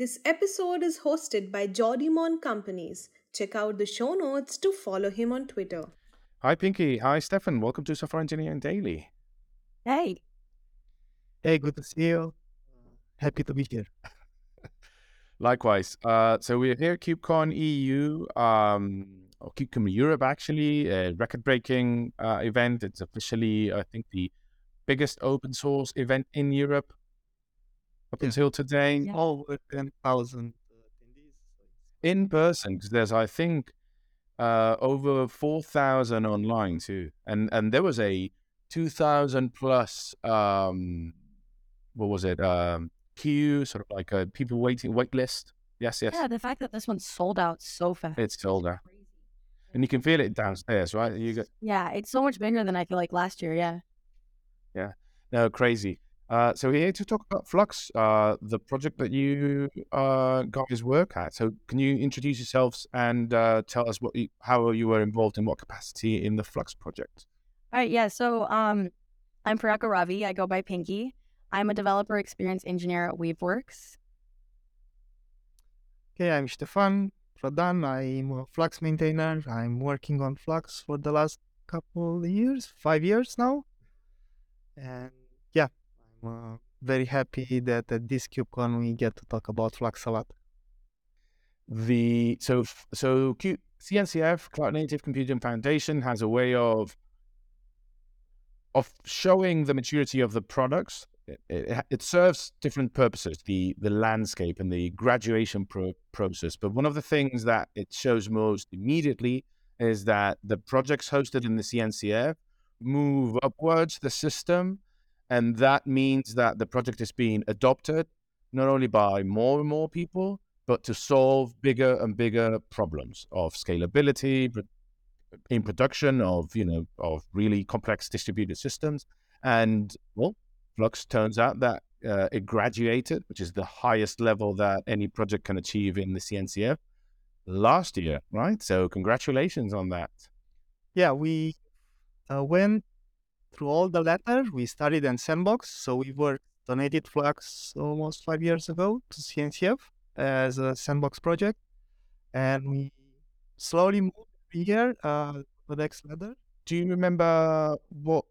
This episode is hosted by Jordi Mon Companys. Check out the show notes to follow him on Twitter. Hi, Pinky. Hi, Stefan. Welcome to Software Engineering Daily. Hey. Hey, good to see you. Happy to be here. Likewise. Uh, so we're here at KubeCon EU, um, or KubeCon Europe, actually, a record-breaking uh, event. It's officially, I think, the biggest open source event in Europe up Yeah. until today. Yeah. Over 10,000 attendees. in person because there's I think uh, over four thousand online too, and and there was a two thousand plus um, what was it um, queue sort of like a people waiting wait list. Yes, yes, Yeah, the fact that this one sold out so fast. it's older, and you can feel it downstairs, right? You got Yeah, it's so much bigger than I feel like last year. Yeah. Yeah. no crazy. Uh, so we're here to talk about Flux, uh, the project that you uh, guys work at. So can you introduce yourselves and uh, tell us what you, how you were involved in what capacity in the Flux project? All right. Yeah. So um, I'm Priyanka Ravi. I go by Pinky. I'm a developer experience engineer at Weaveworks. Okay, I'm Stefan Prodan. I'm a Flux maintainer. I'm working on Flux for the last couple of years, five years now. And yeah, I'm uh, very happy that at this KubeCon we get to talk about Flux a lot. the so so Q, CNCF Cloud Native Computing Foundation has a way of of showing the maturity of the products. It, it, it serves different purposes, the the landscape and the graduation pro- process. But one of the things that it shows most immediately is that the projects hosted in the CNCF move upwards the system, and that means that the project is being adopted not only by more and more people, but to solve bigger and bigger problems of scalability in production of you know of really complex distributed systems. And well flux turns out that uh, it graduated which is the highest level that any project can achieve in the cncf last year right? So congratulations on that. Yeah, we uh, went through all the letter. We started in Sandbox. So we were donated Flux almost five years ago to CNCF as a Sandbox project. And we slowly moved here uh, the next letter. do you remember what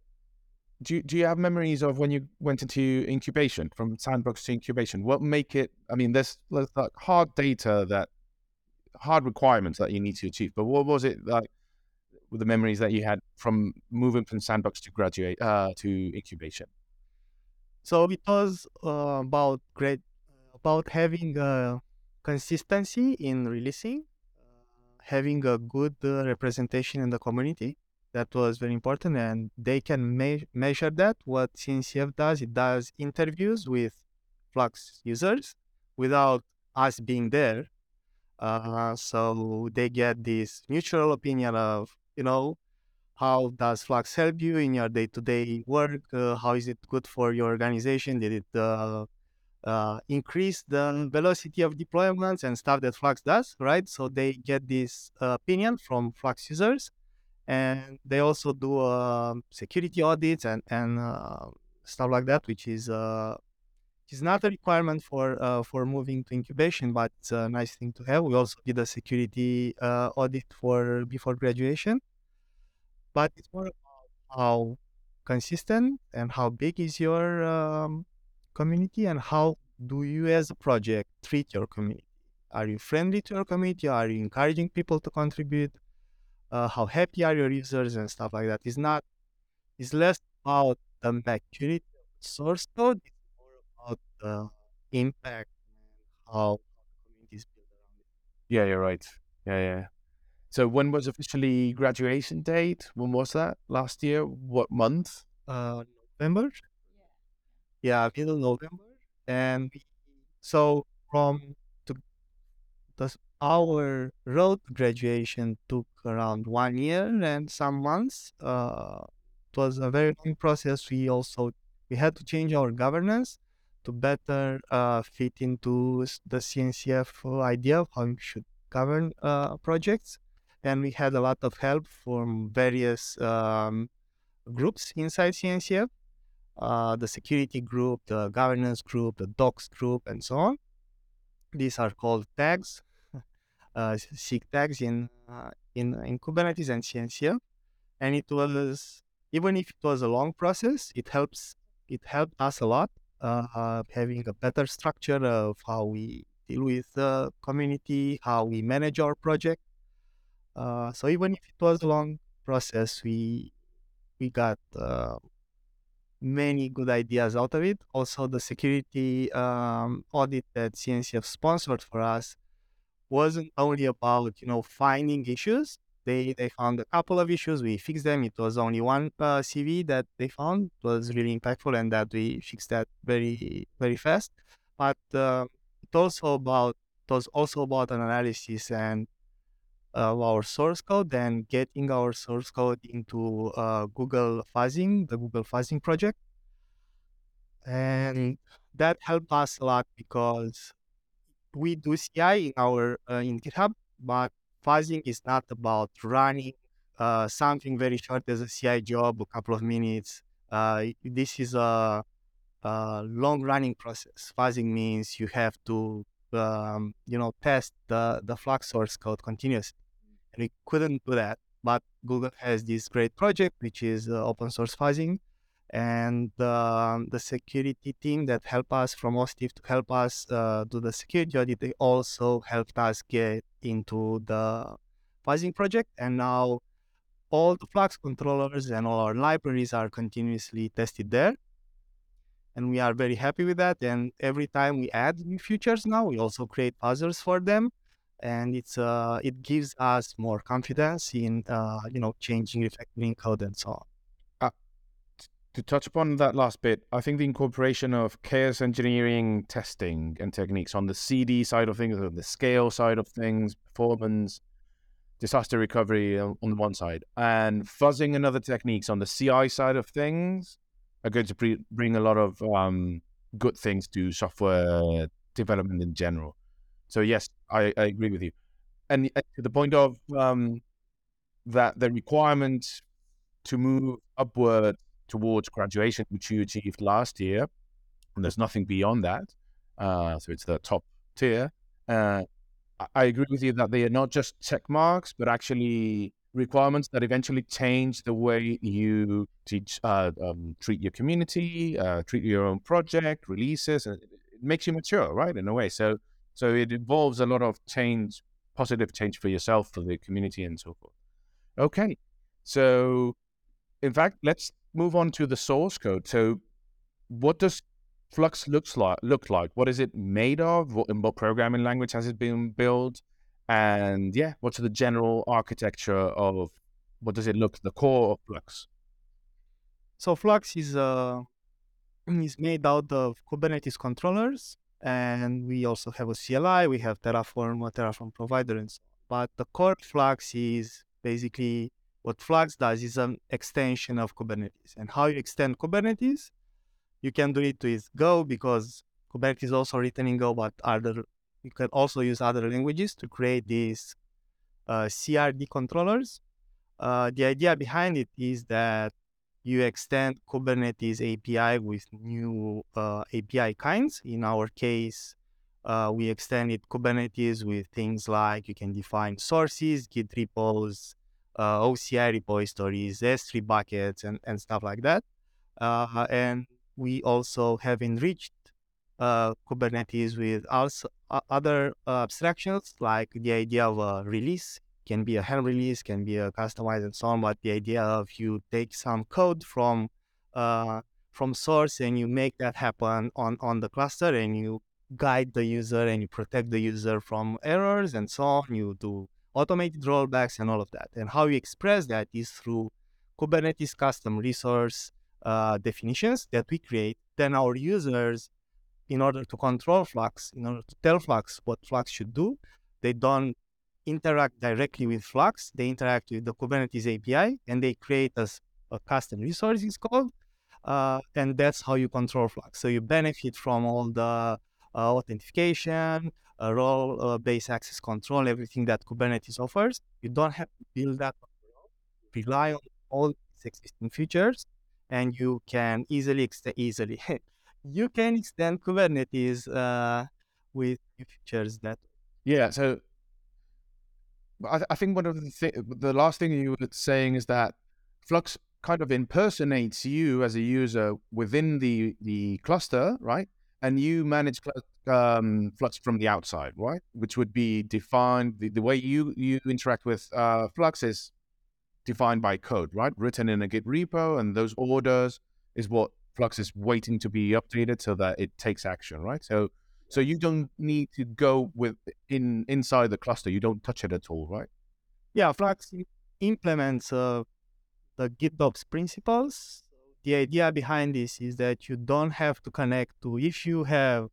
do you, do you have memories of when you went into incubation from sandbox to incubation what make it i mean there's, there's like hard data that hard requirements that you need to achieve but what was it like the memories that you had from moving from sandbox to graduate uh to incubation So it was uh, about great, about having uh, consistency in releasing, uh, having a good uh, representation in the community. That was very important, and they can me- measure that. What CNCF does, it does interviews with Flux users without us being there. Uh, so they get this mutual opinion of, you know, how does Flux help you in your day-to-day work? Uh, how is it good for your organization? Did it uh, uh, increase the velocity of deployments and stuff that Flux does, right? So they get this uh, opinion from Flux users, and they also do uh, security audits and and uh, stuff like that, which is is not a requirement for uh, for moving to incubation, but it's a nice thing to have. We also did a security uh, audit for before graduation. But it's more about how consistent and how big is your um, community and how do you as a project treat your community? Are you friendly to your community? Are you encouraging people to contribute? Uh, how happy are your users and stuff like that? It's not it's less about the maturity source code it's the impact and how the community is built around it. Yeah you're right. Yeah yeah. So when was officially graduation date? When was that? Last year? What month? Uh, November. Yeah, middle November, and so from to the our road graduation took around one year and some months. Uh, it was a very long process. We also we had to change our governance to better uh, fit into the CNCF idea of how we should govern uh, projects, and we had a lot of help from various um, groups inside CNCF, uh, the security group, the governance group, the docs group, and so on. these are called tags, uh, SIG tags in uh, in in Kubernetes and CNCF. And it was even if it was a long process, it helps it helped us a lot uh, having a better structure of how we deal with the community, how we manage our project. Uh, so even if it was a long process, we we got uh, many good ideas out of it. Also, the security um, audit that CNCF sponsored for us wasn't only about you know finding issues. They they found a couple of issues. We fixed them. It was only one uh, CV that they found it was really impactful, and that we fixed that very very fast. But uh, it also about it was also about an analysis and uh, our source code and getting our source code into uh, Google Fuzzing, the Google Fuzzing project. And that helped us a lot because we do CI in our uh, in GitHub, but fuzzing is not about running uh, something very short as a CI job, a couple of minutes. Uh, this is a, a long running process. Fuzzing means you have to um, you know test the the Flux source code continuously and we couldn't do that but google has this great project which is uh, open source fuzzing and uh, the security team that helped us from OSTIF to help us uh, do the security audit, they also helped us get into the fuzzing project. And now all the Flux controllers and all our libraries are continuously tested there and we are very happy with that. And every time we add new features now, we also create others for them, and it's uh, it gives us more confidence in uh, you know changing, refactoring code, and so on. To touch upon that last bit, I think the incorporation of chaos engineering testing and techniques on the CD side of things, on the scale side of things, performance, disaster recovery on the one side, and fuzzing and other techniques on the CI side of things are going to pre- bring a lot of um, good things to software development in general. So yes, I, I agree with you. And to the point of um, that the requirement to move upward towards graduation, which you achieved last year, and there's nothing beyond that. Uh, so it's the top tier. Uh, I agree with you that they are not just check marks, but actually requirements that eventually change the way you teach, uh, um, treat your community, uh, treat your own project, releases, and it makes you mature, right? In a way. So, so it involves a lot of change, positive change for yourself, for the community, and so forth. Okay, so in fact, let's move on to the source code. So, what does Flux looks like look like? What is it made of? What, in what programming language has it been built? And yeah, what's the general architecture of what does it look the core of Flux? So Flux is uh, is made out of Kubernetes controllers, and we also have a CLI. We have Terraform, a Terraform provider, and so on. But the core Flux is basically what Flux does is an extension of Kubernetes. And how you extend Kubernetes, you can do it with Go because Kubernetes is also written in Go, but other you can also use other languages to create these uh, CRD controllers. Uh, the idea behind it is that you extend Kubernetes API with new uh, API kinds. In our case, uh, we extended Kubernetes with things like you can define sources, Git repos, uh, OCI repositories, S3 buckets, and, and stuff like that. Uh, and we also have enriched uh, Kubernetes with also uh, other uh, abstractions like the idea of a release can be a Helm release, can be a customized and so on. But the idea of you take some code from uh, from source and you make that happen on on the cluster and you guide the user and you protect the user from errors and so on. You do automated rollbacks and all of that. And how you express that is through Kubernetes custom resource uh, definitions that we create. Then our users in order to control Flux, in order to tell Flux what Flux should do, they don't interact directly with Flux. They interact with the Kubernetes API and they create a, a custom resource, it's called. Uh, and that's how you control Flux. So you benefit from all the uh, authentication, uh, role-based access control, everything that Kubernetes offers. You don't have to build that. Rely on all existing features, and you can easily, easily you can extend Kubernetes uh, with features that Yeah. So I, I think one of the the last thing you were saying is that Flux kind of impersonates you as a user within the the cluster, right? And you manage um, Flux from the outside, right? Which would be defined the, the way you you interact with uh, Flux is defined by code, right? Written in a Git repo, and those orders is what Flux is waiting to be updated so that it takes action, right? So so you don't need to go with in inside the cluster. You don't touch it at all, right? yeah flux implements uh, the gitops principles the idea behind this is that you don't have to connect to if you have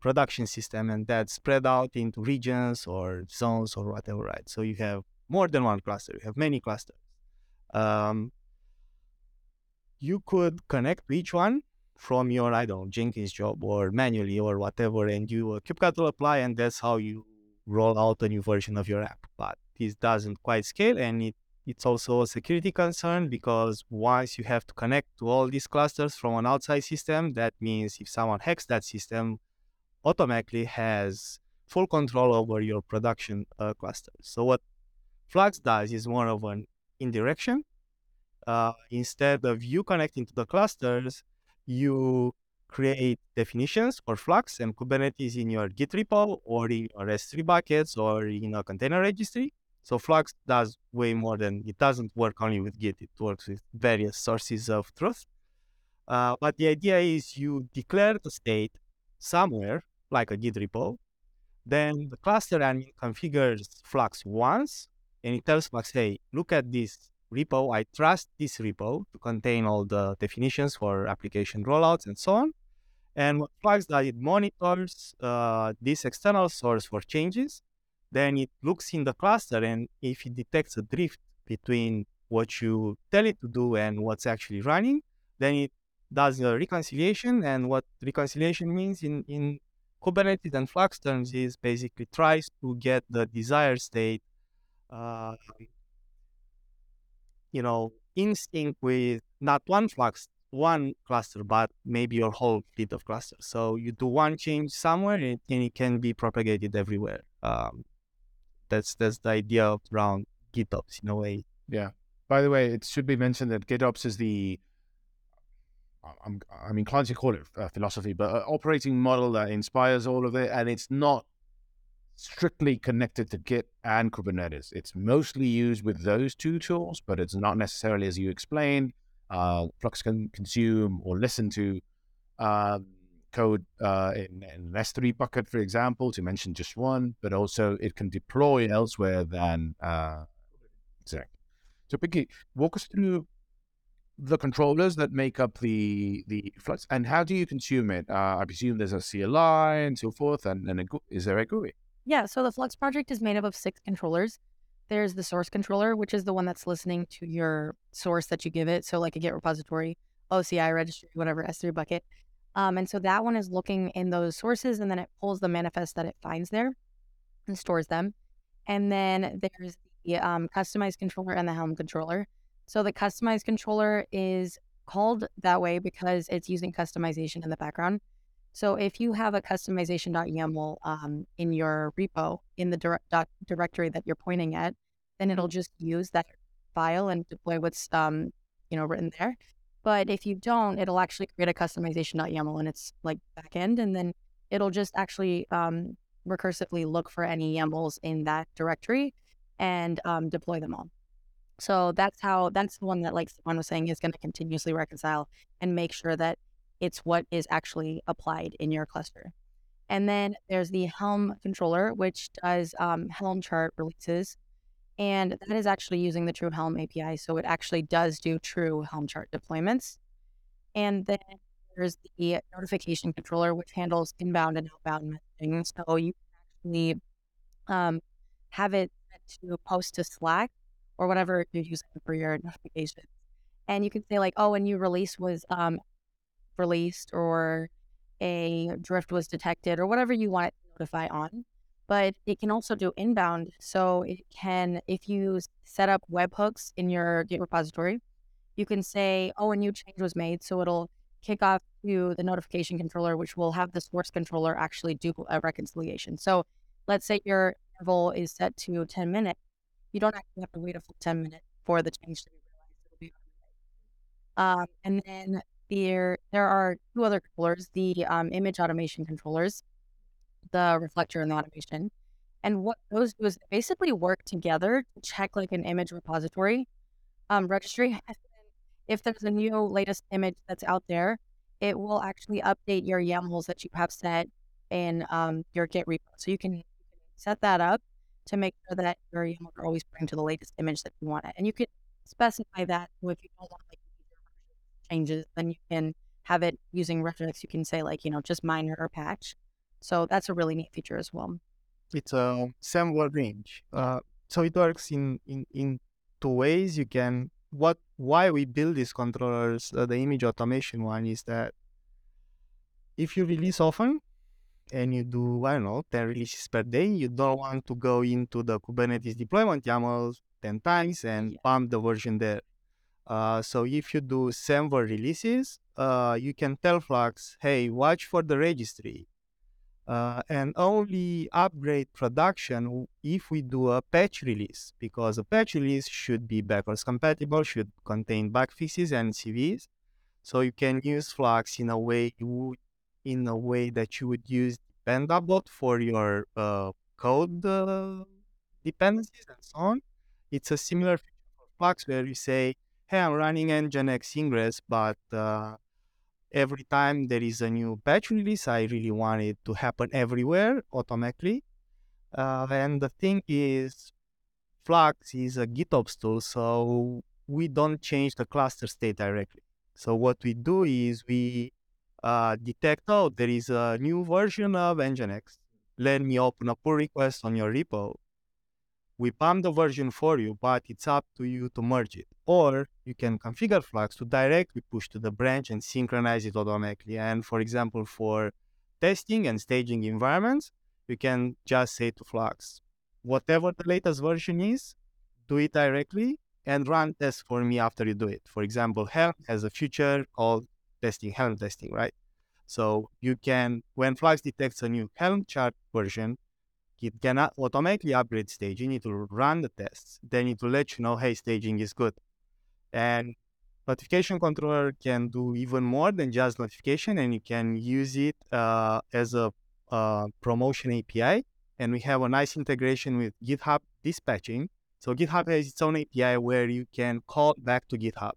production system and that's spread out into regions or zones or whatever right? So you have more than one cluster you have many clusters. Um, you could connect to each one from your i don't know jenkins job or manually or whatever and you uh, kubectl apply and that's how you roll out a new version of your app. But this doesn't quite scale and it it's also a security concern because once you have to connect to all these clusters from an outside system, that means if someone hacks that system, automatically has full control over your production uh, cluster. So what Flux does is more of an indirection. Uh, instead of you connecting to the clusters, you create definitions for Flux and Kubernetes in your Git repo or in your S3 buckets or in a container registry. So Flux does way more than it doesn't work only with Git. It works with various sources of truth. Uh, but the idea is you declare the state somewhere, like a Git repo. Then the cluster admin configures Flux once, and it tells Flux, "Hey, look at this repo. I trust this repo to contain all the definitions for application rollouts and so on." And what Flux does, it monitors uh, this external source for changes then it looks in the cluster and if it detects a drift between what you tell it to do and what's actually running then it does a reconciliation. And what reconciliation means in, in kubernetes and flux terms is basically tries to get the desired state uh, you know in sync with not one flux one cluster but maybe your whole fleet of clusters. So you do one change somewhere and it, can be propagated everywhere. Um, that's that's the idea of around GitOps in a way. Yeah. By the way, it should be mentioned that GitOps is the I'm I'm inclined to call it uh, philosophy, but operating model that inspires all of it, and it's not strictly connected to Git and Kubernetes. It's mostly used with those two tools, but it's not necessarily as you explained. Uh, Flux can consume or listen to um, code uh, in, in an S3 bucket, for example, to mention just one, but also it can deploy elsewhere than uh, exactly. So, Pinky, walk us through the controllers that make up the the Flux, and how do you consume it? Uh, I presume there's a CLI and so forth, and, and a, is there a GUI? Yeah, so the Flux project is made up of six controllers. There's the source controller, which is the one that's listening to your source that you give it. So, like a Git repository, OCI registry, whatever, S3 bucket. Um, and so that one is looking in those sources and then it pulls the manifest that it finds there and stores them. And then there's the um, Kustomize controller and the Helm controller. So the Kustomize controller is called that way because it's using customization in the background. So if you have a kustomization.yaml um, in your repo in the dot directory that you're pointing at, then it'll just use that file and deploy what's um, you know written there. But if you don't, it'll actually create a kustomization.yaml in its like backend, and then it'll just actually um, recursively look for any YAMLs in that directory and um, deploy them all. So that's how that's the one that like Stefan was saying is going to continuously reconcile and make sure that it's what is actually applied in your cluster. And then there's the Helm controller, which does um, Helm chart releases. And that is actually using the True Helm API. So it actually does do true Helm chart deployments. And then there's the notification controller, which handles inbound and outbound messaging. So you actually um, have it to post to Slack or whatever you're using for your notifications. And you can say like, oh, a new release was um, released or a drift was detected or whatever you want it to notify on. But it can also do inbound. So it can, if you set up webhooks in your Git repository, you can say, oh, a new change was made. So it'll kick off to the notification controller, which will have the source controller actually do a reconciliation. So let's say your interval is set to 10 minutes. You don't actually have to wait a full 10 minutes for the change to be realized. Um, and then there there are two other controllers, the um, image automation controllers, the reflector and the automation. And what those do is basically work together to check like an image repository um, registry. if there's a new latest image that's out there, it will actually update your YAMLs that you have set in um, your Git repo. So you can set that up to make sure that your YAMLs are always pointing to the latest image that you want it. And you can specify that. So if you don't want like changes, then you can have it using regex. You can say like, you know, just minor or patch. So that's a really neat feature as well. It's a Semver range. Uh, so it works in, in, in two ways. You can what why we build these controllers, uh, the image automation one is that if you release often and you do I don't know 10 releases per day, you don't want to go into the Kubernetes deployment YAML 10 times and yeah. pump the version there. Uh, so if you do Semver releases, uh, you can tell Flux, hey, watch for the registry uh, and only upgrade production if we do a patch release because a patch release should be backwards compatible, should contain bug fixes and CVs. So you can use Flux in a way in a way that you would use Dependabot for your uh, code uh, dependencies and so on. It's a similar feature for Flux where you say, "Hey, I'm running Nginx Ingress, but uh, every time there is a new patch release, I really want it to happen everywhere automatically. Uh, and the thing is, Flux is a GitOps tool, so we don't change the cluster state directly. So what we do is we uh, detect, oh, there is a new version of Nginx. Let me open a pull request on your repo we pump the version for you, but it's up to you to merge it. Or you can configure Flux to directly push to the branch and synchronize it automatically. And for example, for testing and staging environments, you can just say to Flux, whatever the latest version is, do it directly and run tests for me after you do it. For example, Helm has a feature called testing, Helm testing, right? So you can, when Flux detects a new Helm chart version, it cannot automatically upgrade staging. need to run the tests. They need to let you know, hey, staging is good. And notification controller can do even more than just notification, and you can use it uh, as a uh, promotion API. And we have a nice integration with GitHub dispatching. So GitHub has its own API where you can call back to GitHub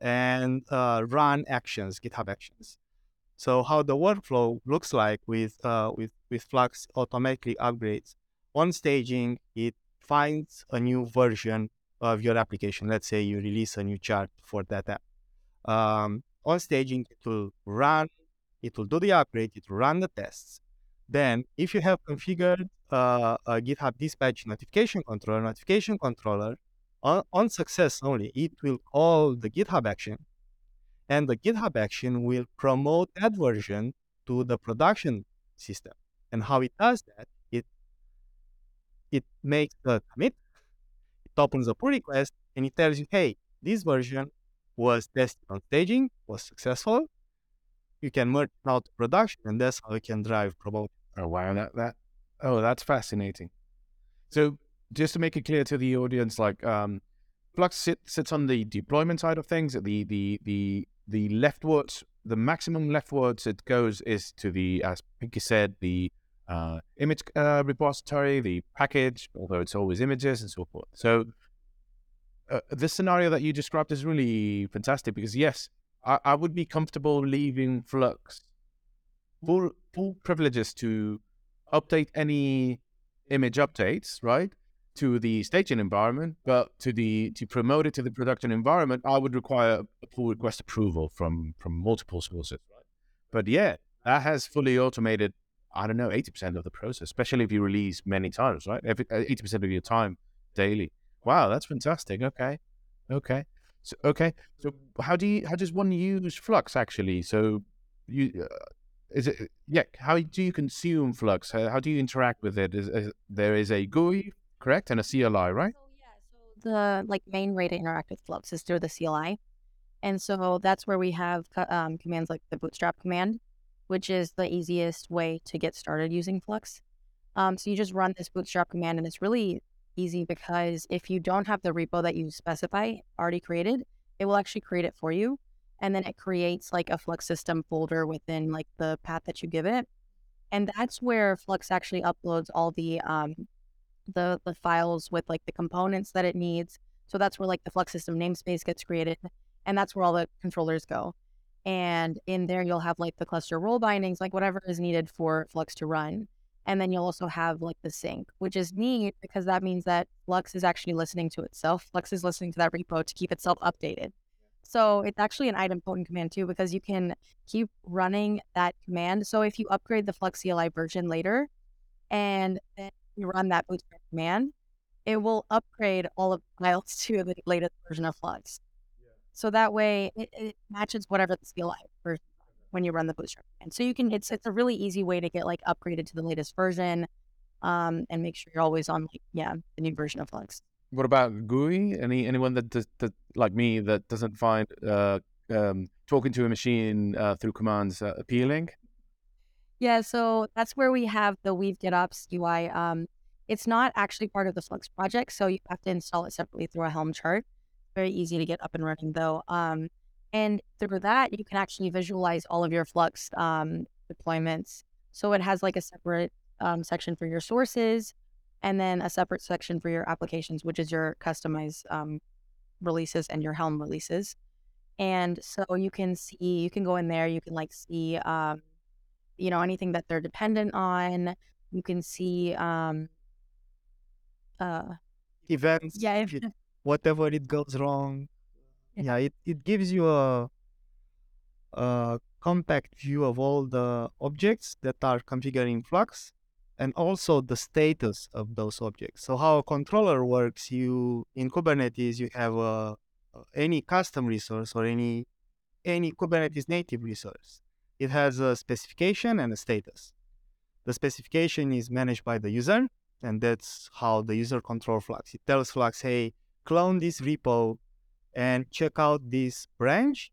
and uh, run actions, GitHub actions. So how the workflow looks like with uh, with with Flux automatically upgrades on staging, it finds a new version of your application. Let's say you release a new chart for that app. Um, on staging, it will run, it will do the upgrade, it will run the tests. Then, if you have configured uh, a GitHub dispatch notification controller, notification controller on, on success only, it will call the GitHub action and the GitHub action will promote that version to the production system. And how it does that, it it makes the commit, it opens a pull request, and it tells you, hey, this version was tested on staging, was successful. You can merge now to production, and that's how you can drive promote. Oh wow, that that oh that's fascinating. So just to make it clear to the audience, like um, Flux sit, sits on the deployment side of things, the the the the leftwards, the maximum leftwards it goes is to the, as Pinky said, the uh, image uh, repository, the package, although it's always images and so forth. So uh, this scenario that you described is really fantastic because yes, I, I would be comfortable leaving Flux full full privileges to update any image updates, right? to the staging environment, but to the to promote it to the production environment, I would require a pull request approval from from multiple sources. Right? But yeah, that has fully automated. I don't know, eighty percent of the process, especially if you release many times, right? Uh, eighty percent of your time daily. Wow, that's fantastic. Okay, okay, so okay. So how do you how does one use Flux actually? So you. Uh, is it yeah? How do you consume Flux? How, how do you interact with it? Is, is there is a GUI correct? And a CLI, right? So, yeah, so the like main way to interact with Flux is through the CLI. And so that's where we have um, commands like the bootstrap command, which is the easiest way to get started using Flux. Um, so you just run this bootstrap command, and it's really easy because if you don't have the repo that you specify already created, it will actually create it for you. And then it creates like a Flux system folder within like the path that you give it. And that's where Flux actually uploads all the um, the the files with like the components that it needs. So that's where like the Flux system namespace gets created, and that's where all the controllers go. And in there, you'll have like the cluster role bindings, like whatever is needed for Flux to run. And then you'll also have like the sync, which is neat because that means that Flux is actually listening to itself. Flux is listening to that repo to keep itself updated. So it's actually an idempotent command too, because you can keep running that command. So if you upgrade the Flux CLI version later and then you run that bootstrap command, it will upgrade all of the files to the latest version of Flux. So that way it, it matches whatever the CLI version when you run the bootstrap. And so you can it's it's a really easy way to get like upgraded to the latest version um, and make sure you're always on like yeah, the new version of Flux. What about GUI? Any anyone that does, that like me that doesn't find uh, um, talking to a machine uh, through commands uh, appealing? Yeah, so that's where we have the Weave GitOps UI. Um, it's not actually part of the Flux project, so you have to install it separately through a Helm chart. Very easy to get up and running though. Um, and through that, you can actually visualize all of your Flux um, deployments. So it has like a separate um, section for your sources and then a separate section for your applications, which is your customized um, releases and your Helm releases. And so you can see, you can go in there, you can like see, um, you know, anything that they're dependent on. You can see um, uh, events. Yeah. it- whatever it goes wrong. Yeah, it, it gives you a, a compact view of all the objects that are configured in Flux and also the status of those objects. So how a controller works, you in Kubernetes you have a, any custom resource or any any Kubernetes native resource. It has a specification and a status. The specification is managed by the user, and that's how the user control Flux. It tells Flux, hey, clone this repo and check out this branch.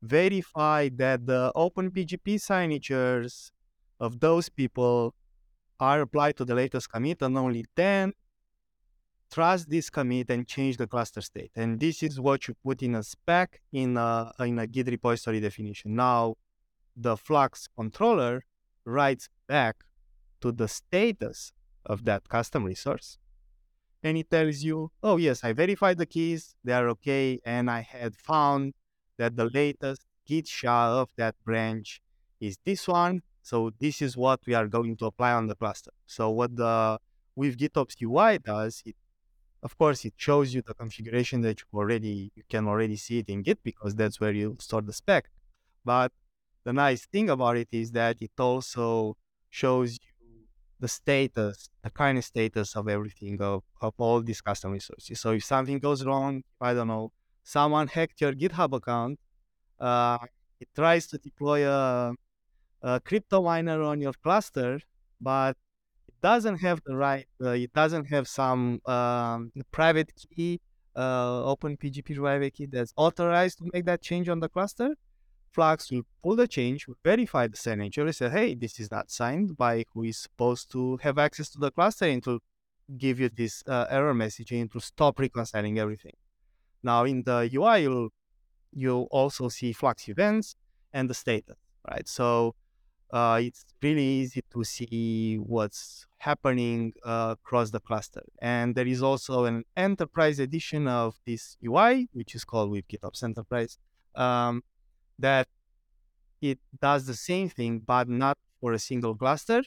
Verify that the OpenPGP signatures of those people are applied to the latest commit, and only then trust this commit and change the cluster state. And this is what you put in a spec in a, in a Git repository definition. Now, the Flux controller writes back to the status of that custom resource. And it tells you, oh, yes, I verified the keys, they are okay, and I had found that the latest Git SHA of that branch is this one. So this is what we are going to apply on the cluster. So what the Weave GitOps UI does, it of course it shows you the configuration that you already you can already see it in Git because that's where you store the spec. But the nice thing about it is that it also shows the status, the current status of everything of, of all these custom resources. So if something goes wrong, I don't know, someone hacked your GitHub account, uh, it tries to deploy a, a crypto miner on your cluster, but it doesn't have the right, uh, it doesn't have some um, private key, uh, open PGP private key that's authorized to make that change on the cluster. Flux will pull the change, verify the signature, say, hey, this is not signed by who is supposed to have access to the cluster, and to give you this uh, error message and to stop reconciling everything. Now in the UI, you'll you'll also see Flux events and the status, right? So uh, it's really easy to see what's happening uh, across the cluster. And there is also an enterprise edition of this UI, which is called Weave GitOps Enterprise, um, that it does the same thing, but not for a single cluster,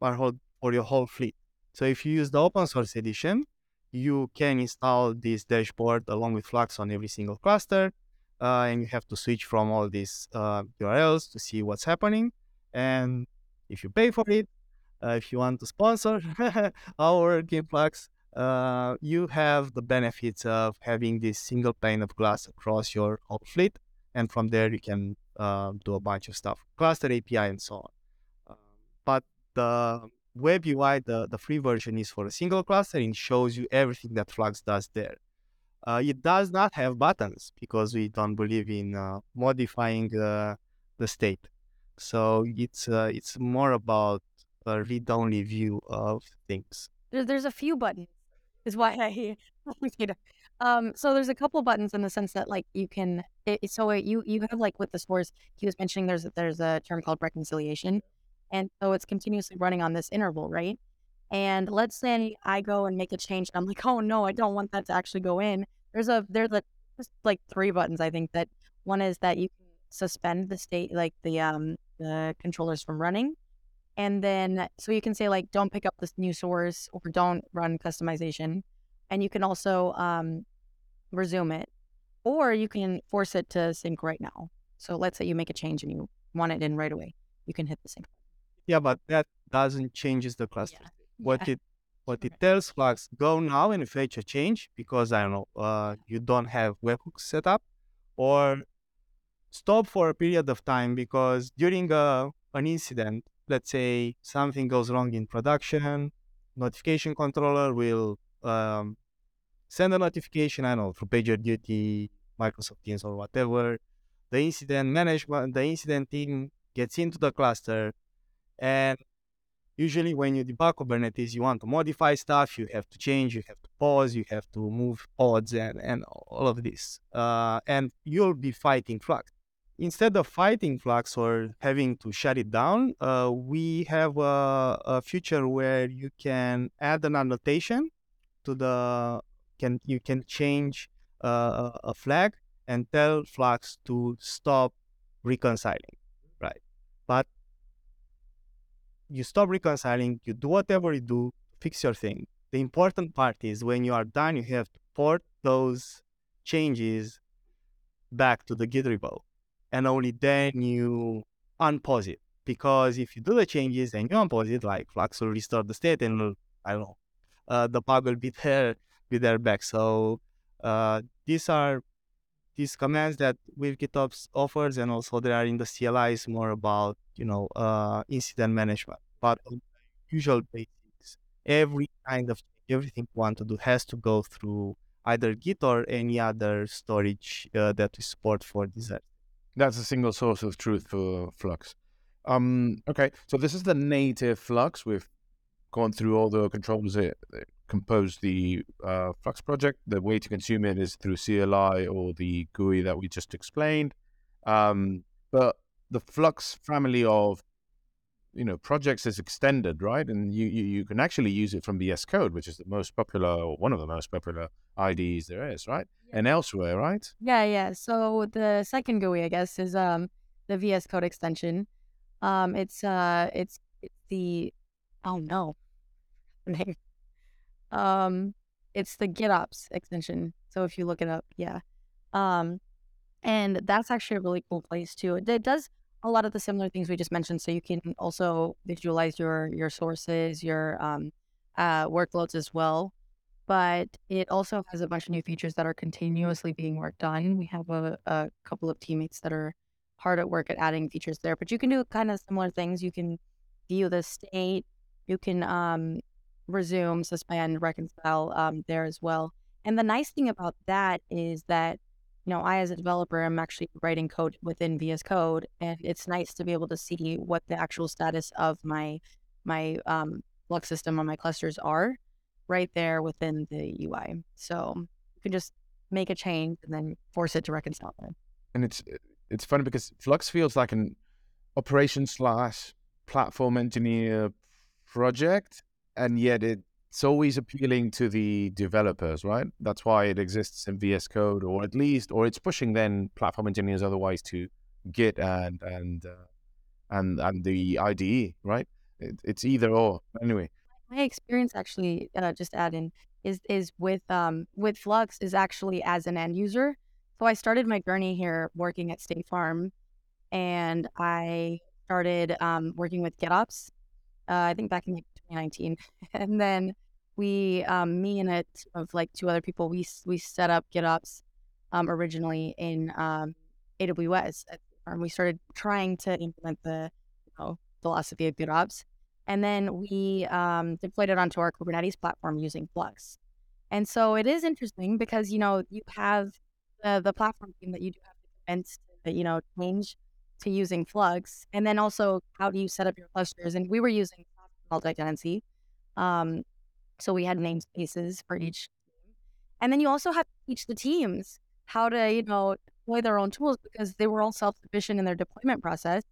but for your whole fleet. So if you use the open source edition, you can install this dashboard along with Flux on every single cluster. Uh, and you have to switch from all these uh, URLs to see what's happening. And if you pay for it, uh, if you want to sponsor our GameFlux, uh, you have the benefits of having this single pane of glass across your whole fleet. And from there, you can uh, do a bunch of stuff, cluster API and so on. Um, but the web UI, the, the free version is for a single cluster and shows you everything that Flux does there. Uh, it does not have buttons because we don't believe in uh, modifying uh, the state. So it's uh, it's more about a read-only view of things. There's a few buttons, is why I um. So there's a couple buttons in the sense that like you can. It, so you you have like with the source, he was mentioning there's there's a term called reconciliation, and so it's continuously running on this interval, right? And let's say I go and make a change, and I'm like, oh no, I don't want that to actually go in. There's a there's a like three buttons. I think that one is that you can suspend the state, like the um the controllers from running, and then so you can say like don't pick up this new source or don't run customization, and you can also um resume it, or you can force it to sync right now. So let's say you make a change and you want it in right away, you can hit the sync. Yeah, but that doesn't changes the cluster. Yeah. What Yeah. it what it tells Flux, go now and fetch a change because I don't know, uh, you don't have webhooks set up, or stop for a period of time because during a, an incident, let's say something goes wrong in production, notification controller will um, send a notification, I don't know, through PagerDuty, Microsoft Teams, or whatever. The incident management, the incident team gets into the cluster, and usually when you debug Kubernetes, you want to modify stuff, you have to change, you have to pause, you have to move pods and, and all of this. Uh, and you'll be fighting Flux. Instead of fighting Flux or having to shut it down, uh, we have a, a feature where you can add an annotation to the can you can change uh, a flag and tell Flux to stop reconciling, right? But you stop reconciling, you do whatever you do, fix your thing. The important part is when you are done, you have to port those changes back to the Git repo. And only then you unpause it. Because if you do the changes and you unpause it, like Flux will restore the state and I don't know, uh, the bug will be there, there back. So uh, these are these commands that Weave GitOps offers, and also they are in the CLI is more about you know uh, incident management. But usual basics, every kind of everything you want to do has to go through either Git or any other storage uh, that we support for this. That's a single source of truth for Flux. Um, okay, so this is the native Flux. We've gone through all the controls that compose the uh, Flux project. The way to consume it is through CLI or the GUI that we just explained. Um, but the Flux family of you know projects is extended, right? And you, you you can actually use it from VS Code, which is the most popular or one of the most popular IDEs there is, right? And elsewhere, right? Yeah, yeah. So the second GUI, I guess, is um the VS Code extension. Um, it's uh, it's it's the oh no, name. Um, it's the GitOps extension. So if you look it up, yeah. Um, and that's actually a really cool place too. It, it does a lot of the similar things we just mentioned. So you can also visualize your your sources, your um, uh, workloads as well. But it also has a bunch of new features that are continuously being worked on. We have a, a couple of teammates that are hard at work at adding features there. But you can do kind of similar things. You can view the state. You can um, resume, suspend, reconcile um, there as well. And the nice thing about that is that you know, I as a developer, I'm actually writing code within VS Code, and it's nice to be able to see what the actual status of my my um, Flux system on my clusters are right there within the UI. So you can just make a change and then force it to reconcile and it's it's funny because Flux feels like an operation slash platform engineer project, and yet it's always appealing to the developers, right? That's why it exists in VS Code, or at least, or it's pushing then platform engineers otherwise to Git and and uh, and and the IDE, right? It, it's either or. Anyway, my experience actually uh, just add in is is with um with Flux is actually as an end user. So I started my journey here working at State Farm, and I started um, working with GitOps. Uh, I think back in like 2019, and then we um, me and team of like two other people we we set up GitOps um, originally in um, AWS. And We started trying to implement the you know, philosophy of GitOps and then we um, deployed it onto our Kubernetes platform using Flux. And so it is interesting because, you know, you have the, the platform team that you do have to convince you know, change to using Flux. And then also, how do you set up your clusters? And we were using multi tenancy. Um, so we had namespaces for each. And then you also have to teach the teams how to, you know, deploy their own tools because they were all self sufficient in their deployment process.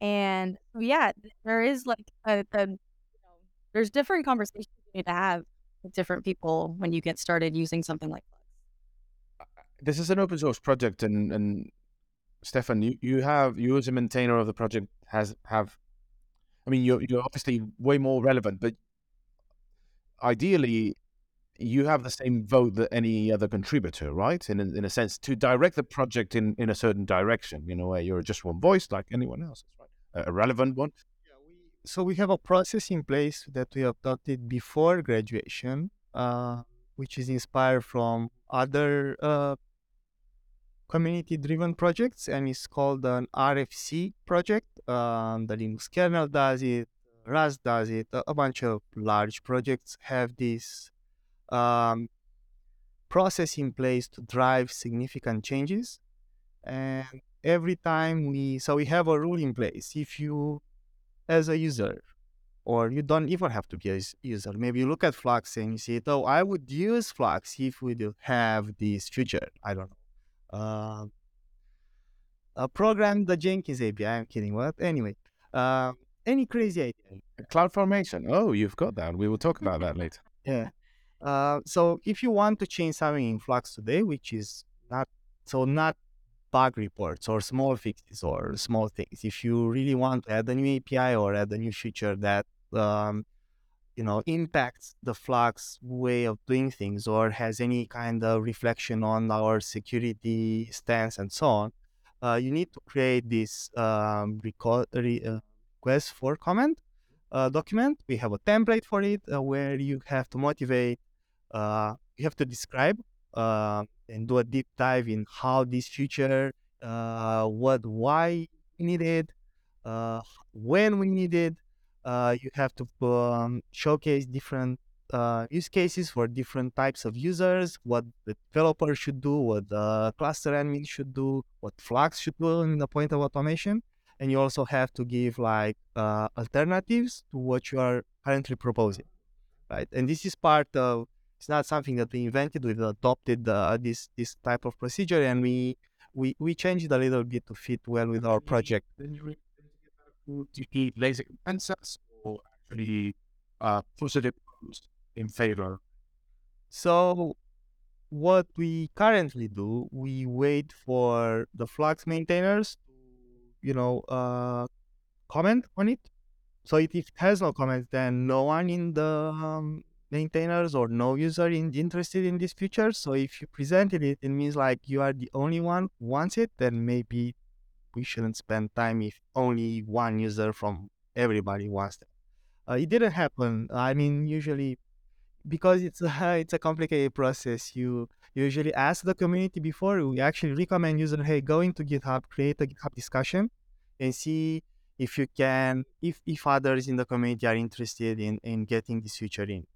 And yeah, there is like a, a you know, there's different conversations you need to have with different people when you get started using something like Flux. This is an open source project, and and Stefan, you, you have you as a maintainer of the project has have, I mean, you're you're obviously way more relevant, but ideally, you have the same vote that any other contributor, right? In a, in a sense, to direct the project in in a certain direction. You know, where you're just one voice like anyone else, right? A, relevant one. Yeah, we, So we have a process in place that we adopted before graduation, uh, which is inspired from other uh, community-driven projects, and it's called an RFC project. Um, the Linux kernel does it, Rust does it. A, a bunch of large projects have this um, process in place to drive significant changes, and every time we so we have a rule in place. If you as a user, or you don't even have to be a user. Maybe you look at Flux and you say, "Oh, I would use Flux if we do have this feature." I don't know. Uh, uh, program the Jenkins API. I'm kidding. What? Anyway, uh, any crazy idea? Cloud formation. Oh, you've got that. We will talk about that later. Yeah. Uh, so if you want to change something in Flux today, which is not so not bug reports or small fixes or small things. If you really want to add a new API or add a new feature that um, you know impacts the Flux way of doing things or has any kind of reflection on our security stance and so on, uh, you need to create this um, reco- re- uh, request for comment uh, document. We have a template for it uh, where you have to motivate. Uh, you have to describe uh, and do a deep dive in how this feature, what, why we need it, when we need it. Uh, you have to um, showcase different uh, use cases for different types of users, what the developer should do, what the cluster admin should do, what Flux should do in the point of automation. And you also have to give like uh, alternatives to what you are currently proposing, right? And this is part of it's not something that we invented. We've adopted uh, this this type of procedure, and we we we changed it a little bit to fit well with our project. Then you need lazy answers or actually uh, positive in favor. So what we currently do, we wait for the Flux maintainers to, you know, uh, comment on it. So if it has no comments, then no one in the um, maintainers or no user in, interested in this feature. So if you presented it, it means like you are the only one who wants it, then maybe we shouldn't spend time if only one user from everybody wants it. Uh, it didn't happen. I mean, usually because it's a it's a complicated process. You usually ask the community before. We actually recommend user, hey, go into GitHub, create a GitHub discussion, and see if you can if if others in the community are interested in in getting this feature in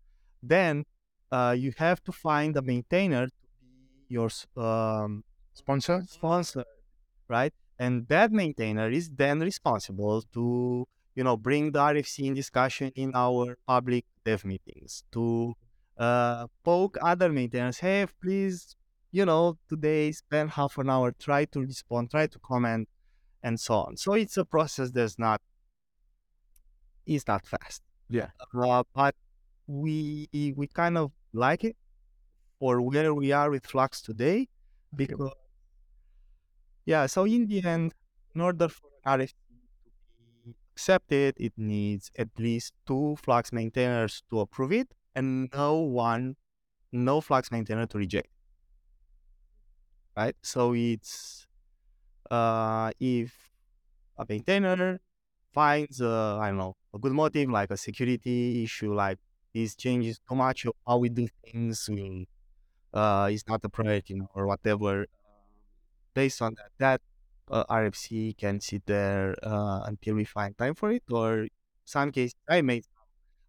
then uh, you have to find a maintainer to be your um, sponsor. Sponsor, right? And that maintainer is then responsible to you know bring the RFC in discussion in our public dev meetings to uh, poke other maintainers. Hey, please, you know, today spend half an hour, try to respond, try to comment, and so on. So it's a process that's not is not fast. Yeah. Uh, but we we kind of like it or where we are with Flux today because yeah so in the end in order for an RFC to be accepted it needs at least two Flux maintainers to approve it and no one no Flux maintainer to reject right so it's uh if a maintainer finds uh, I don't know a good motive like a security issue like this changes too much of how we do things. We, uh, it's not a priority you know, or whatever. Based on that, that uh, RFC can sit there uh, until we find time for it. Or some cases, I made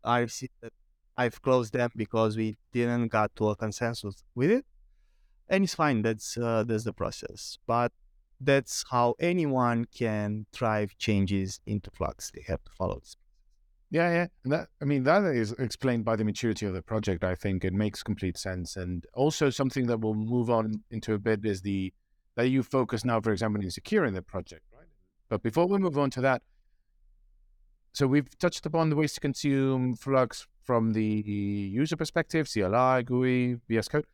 RFC that I've closed them because we didn't got to a consensus with it, and it's fine. That's uh, that's the process. But that's how anyone can drive changes into Flux. They have to follow this. Yeah, yeah. And that I mean that is explained by the maturity of the project, I think. It makes complete sense. And also something that we'll move on into a bit is the that you focus now, for example, in securing the project, right? But before we move on to that, so we've touched upon the ways to consume Flux from the user perspective, CLI, GUI, VS Code.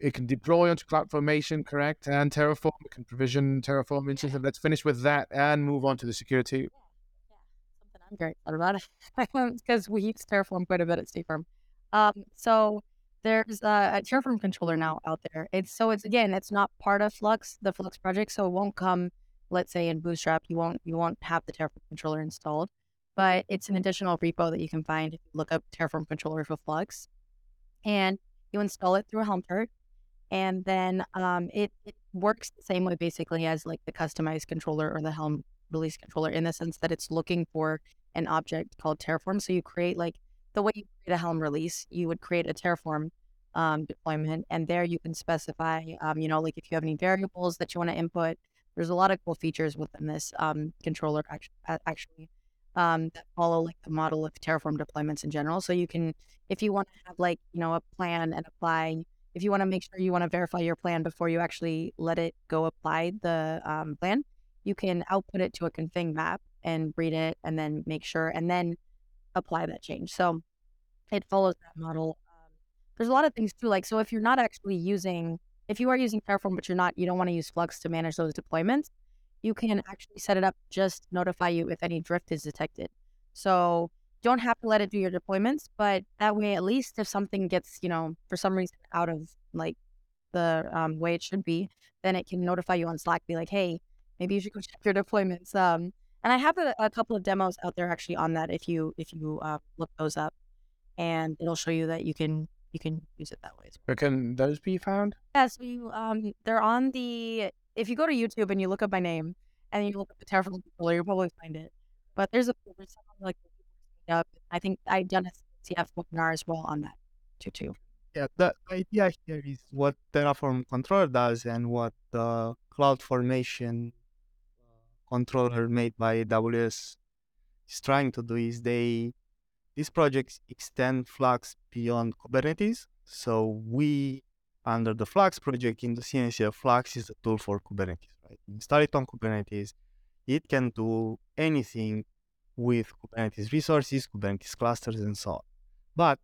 It can deploy onto CloudFormation, correct? And Terraform. It can provision Terraform instances. Let's finish with that and move on to the security. Yeah, something I'm excited about because we use Terraform quite a bit at State. Um, so there's a, a Terraform controller now out there. It's so it's again, it's not part of Flux, the Flux project, so it won't come. Let's say in Bootstrap, you won't you won't have the Terraform controller installed, but it's an additional repo that you can find look up Terraform controller for Flux, and you install it through Helm chart, and then um, it it works the same way basically as like the customized controller or the Helm release controller in the sense that it's looking for an object called Terraform. So you create like the way you create a Helm release, you would create a Terraform um, deployment, and there you can specify, um, you know, like if you have any variables that you want to input. There's a lot of cool features within this um, controller actually, actually um, that follow like the model of Terraform deployments in general. So you can, if you want to have like you know a plan and apply, if you want to make sure you want to verify your plan before you actually let it go apply the um, plan, you can output it to a config map and read it, and then make sure, and then apply that change. So it follows that model. Um, there's a lot of things too, like so if you're not actually using, if you are using Terraform but you're not, you don't want to use Flux to manage those deployments, you can actually set it up just notify you if any drift is detected. So don't have to let it do your deployments, but that way at least if something gets, you know, for some reason out of like the um, way it should be, then it can notify you on Slack, be like, hey, maybe you should go check your deployments. Um, and I have a, a couple of demos out there actually on that if you if you uh, look those up, and it'll show you that you can you can use it that way. Where can those be found? Yeah, so you um they're on the if you go to YouTube and you look up my name and you look up the Terraform controller, you'll probably find it. But there's a there's something like up. I think I done a CF webinar as well on that too too. Yeah, the idea here is what Terraform controller does and what the cloud formation controller made by AWS is trying to do is they these projects extend Flux beyond Kubernetes. So we under the Flux project in the CNCF, Flux is a tool for Kubernetes, right? Install it on Kubernetes. It can do anything with Kubernetes resources, Kubernetes clusters, and so on. But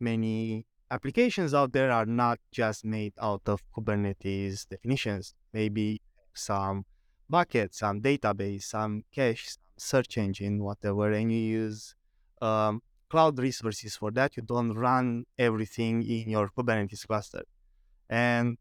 many applications out there are not just made out of Kubernetes definitions. Maybe some bucket, some database, some cache, some search engine, whatever, and you use um, cloud resources for that. You don't run everything in your Kubernetes cluster. And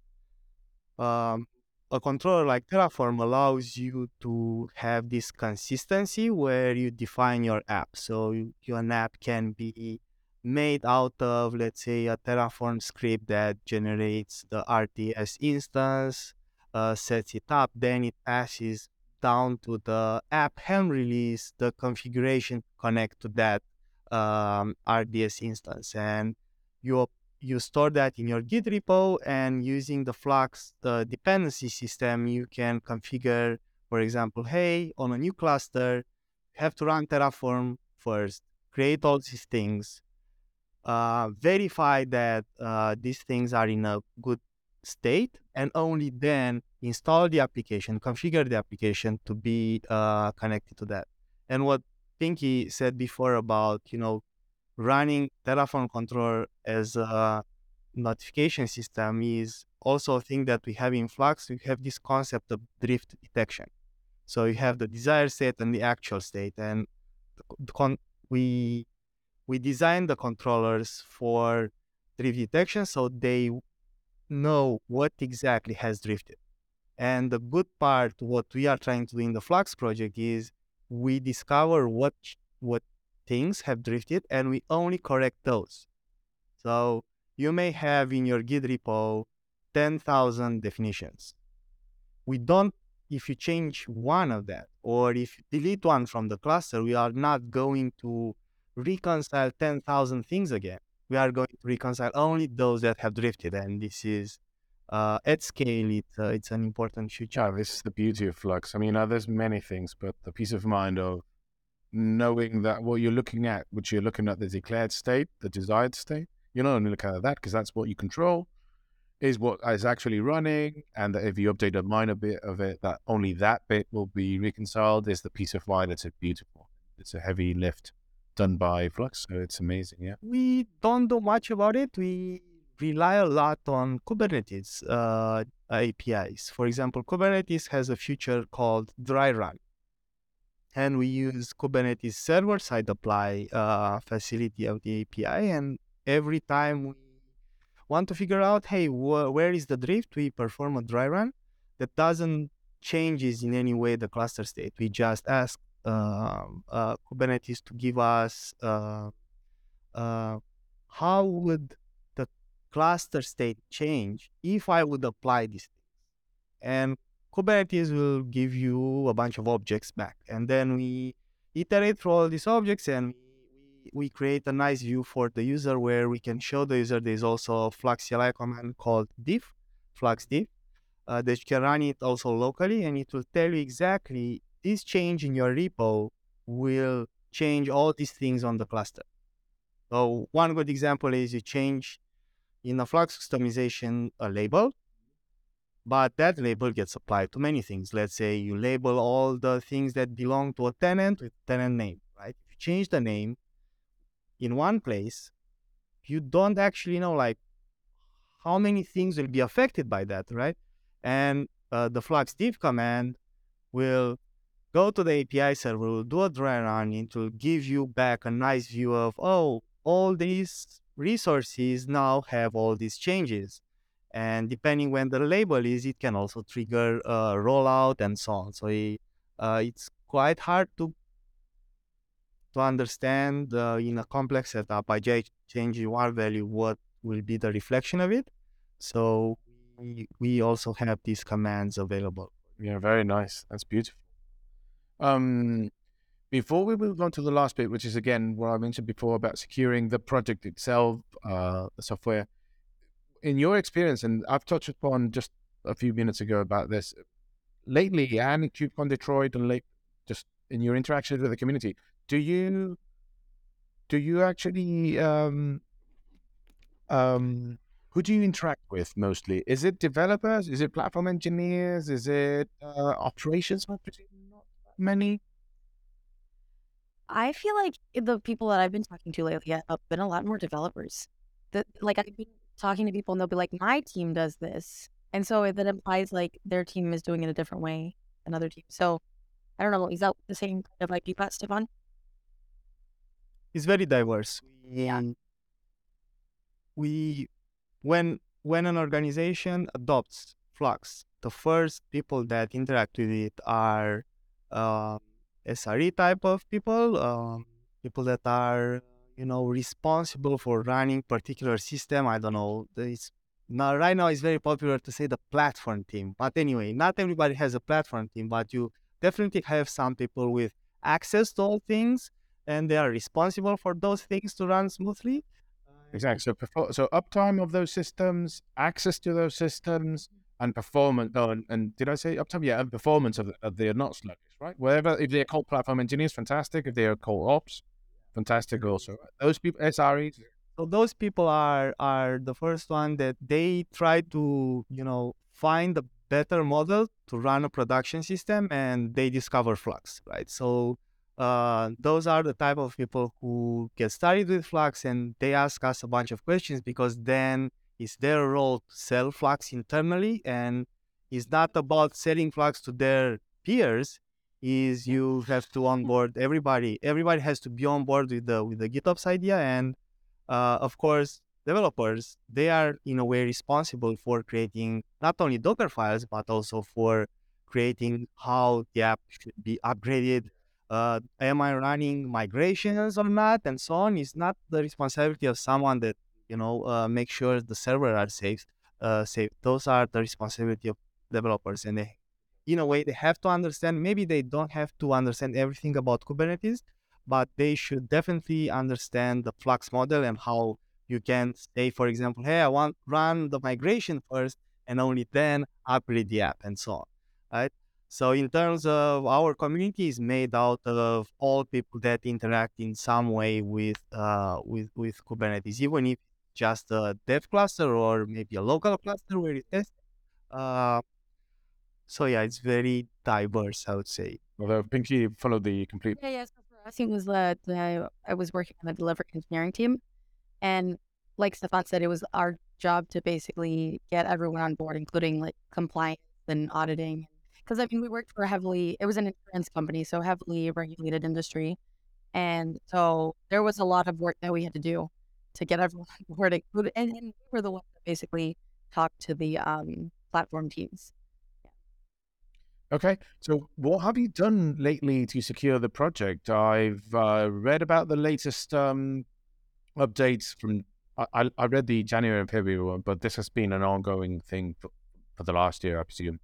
um, a controller like Terraform allows you to have this consistency where you define your app. So you, your app can be made out of, let's say, a Terraform script that generates the RDS instance, uh, sets it up, then it passes down to the app Helm release, the configuration connect to that um, RDS instance, and you you store that in your Git repo, and using the Flux the dependency system, you can configure, for example, hey, on a new cluster, you have to run Terraform first, create all these things, uh, verify that uh, these things are in a good state and only then install the application, configure the application to be uh, connected to that. And what Pinky said before about, you know, running Terraform controller as a notification system is also a thing that we have in Flux. We have this concept of drift detection. So you have the desired state and the actual state, and con- we we design the controllers for drift detection so they know what exactly has drifted. And the good part, what we are trying to do in the Flux project is we discover what what things have drifted and we only correct those. So you may have in your Git repo 10,000 definitions. We don't, if you change one of that or if you delete one from the cluster, we are not going to reconcile 10,000 things again. We are going to reconcile only those that have drifted. And this is uh, at scale, it, uh, it's an important feature. Yeah, this is the beauty of Flux. I mean, uh, there's many things, but the peace of mind of knowing that what you're looking at, which you're looking at the declared state, the desired state, you're not only looking at that because that's what you control, is what is actually running, and that if you update a minor bit of it, that only that bit will be reconciled. Is the peace of mind. It's a beautiful. It's a heavy lift done by Flux, so it's amazing. Yeah, we don't do much about it. We rely a lot on Kubernetes uh, APIs. For example, Kubernetes has a feature called dry run. And we use Kubernetes server side apply uh, facility of the API. And every time we want to figure out, hey, wh- where is the drift, we perform a dry run that doesn't changes in any way the cluster state. We just ask Kubernetes to give us uh, uh how would the cluster state change if I would apply these things. And Kubernetes will give you a bunch of objects back. And then we iterate through all these objects and we, we create a nice view for the user where we can show the user there's also a Flux CLI command called diff, Flux diff, uh, that you can run it also locally and it will tell you exactly this change in your repo will change all these things on the cluster. So one good example is you change in a Flux Kustomization a label, but that label gets applied to many things. Let's say you label all the things that belong to a tenant with tenant name, right? If you change the name in one place, you don't actually know like how many things will be affected by that, right? And uh, the Flux diff command will go to the API server, do a dry run, it will give you back a nice view of, oh, all these resources now have all these changes. And depending when the label is, it can also trigger uh, rollout and so on. So it, uh, it's quite hard to to understand uh, in a complex setup by changing one value what will be the reflection of it. So we, we also have these commands available. Yeah, very nice. That's beautiful. Um, before we move on to the last bit, which is again what I mentioned before about securing the project itself, uh, the software, in your experience, and I've touched upon just a few minutes ago about this, lately and at KubeCon Detroit and late, just in your interactions with the community, do you do you actually um, um, who do you interact with mostly? Is it developers? Is it platform engineers? Is it uh, operations? Not many. I feel like the people that I've been talking to lately have been a lot more developers. That like I've been talking to people and they'll be like, "My team does this," and so that implies like their team is doing it a different way than other teams. So I don't know. Is that the same kind of like you Stefan? It's very diverse. Yeah. Um, we when when an organization adopts Flux, the first people that interact with it are uh, SRE type of people, um, people that are you know responsible for running particular system. I don't know. It's now right now it's very popular to say the platform team, but anyway, not everybody has a platform team, but you definitely have some people with access to all things, and they are responsible for those things to run smoothly. Exactly. So, so uptime of those systems, access to those systems, and performance. Oh, and, and did I say uptime? Yeah, and performance of, of the not sluggish, right? Whatever. If they're called platform engineers, fantastic. If they're called ops, fantastic also. Those people, SREs. So those people are are the first one that they try to you know find a better model to run a production system, and they discover Flux, right? So. Uh, those are the type of people who get started with Flux and they ask us a bunch of questions because then it's their role to sell Flux internally, and it's not about selling Flux to their peers. Is you have to onboard everybody. Everybody has to be on board with the with the GitOps idea, and uh, of course, developers they are in a way responsible for creating not only Docker files but also for creating how the app should be upgraded. Uh, am I running migrations or not, and so on? Is not the responsibility of someone that you know, uh, make sure the server are safe. Uh, safe. Those are the responsibility of developers, and they, in a way, they have to understand. Maybe they don't have to understand everything about Kubernetes, but they should definitely understand the Flux model and how you can say, for example, hey, I want run the migration first and only then upgrade the app and so on. Right. So in terms of our community is made out of all people that interact in some way with uh, with with Kubernetes, even if just a dev cluster or maybe a local cluster where it is. Uh, so yeah, it's very diverse, I would say. Although Pinky followed the complete. Yeah, yeah. So for us, it was that I, I was working on the delivery engineering team, and like Stefan said, it was our job to basically get everyone on board, including like compliance and auditing. Because I mean, we worked for a heavily, it was an insurance company, so heavily regulated industry, and so there was a lot of work that we had to do to get everyone on board, included, and, and we were the ones that basically talked to the um, platform teams. Okay, so what have you done lately to secure the project? I've uh, read about the latest um, updates from. I, I read the January and February one, but this has been an ongoing thing for, for the last year, I presume.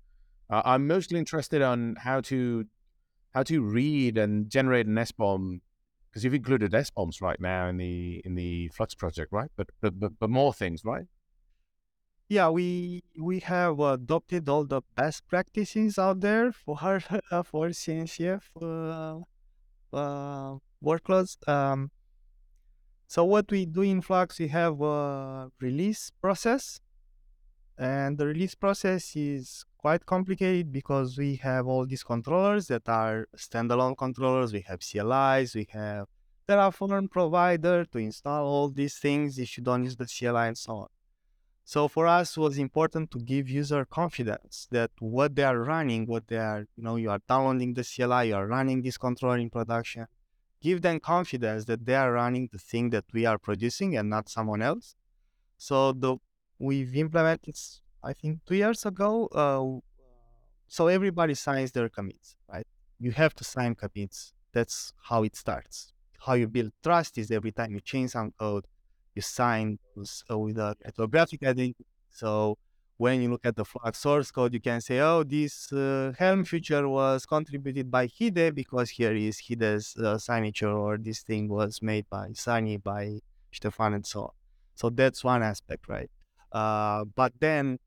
Uh, I'm mostly interested on how to how to read and generate an S bomb because you've included S bombs right now in the in the Flux project, right? But but but, but more things, right? Yeah, we we have adopted all the best practices out there for uh, for CNCF uh, uh, workloads. Um, so what we do in Flux, we have a release process, and the release process is quite complicated because we have all these controllers that are standalone controllers. We have CLIs, we have Terraform provider to install all these things if you don't use the CLI and so on. So for us, it was important to give user confidence that what they are running, what they are, you know, you are downloading the CLI, you are running this controller in production. Give them confidence that they are running the thing that we are producing and not someone else. So the we've implemented, I think, two years ago. Uh, so everybody signs their commits, right? You have to sign commits. That's how it starts. How you build trust is every time you change some code, you sign those uh, with a cryptographic identity. So when you look at the Flux source code, you can say, oh, this uh, Helm feature was contributed by Hidde because here is Hidde's uh, signature, or this thing was made by Sunny, by Stefan, and so on. So that's one aspect, right? Uh, but then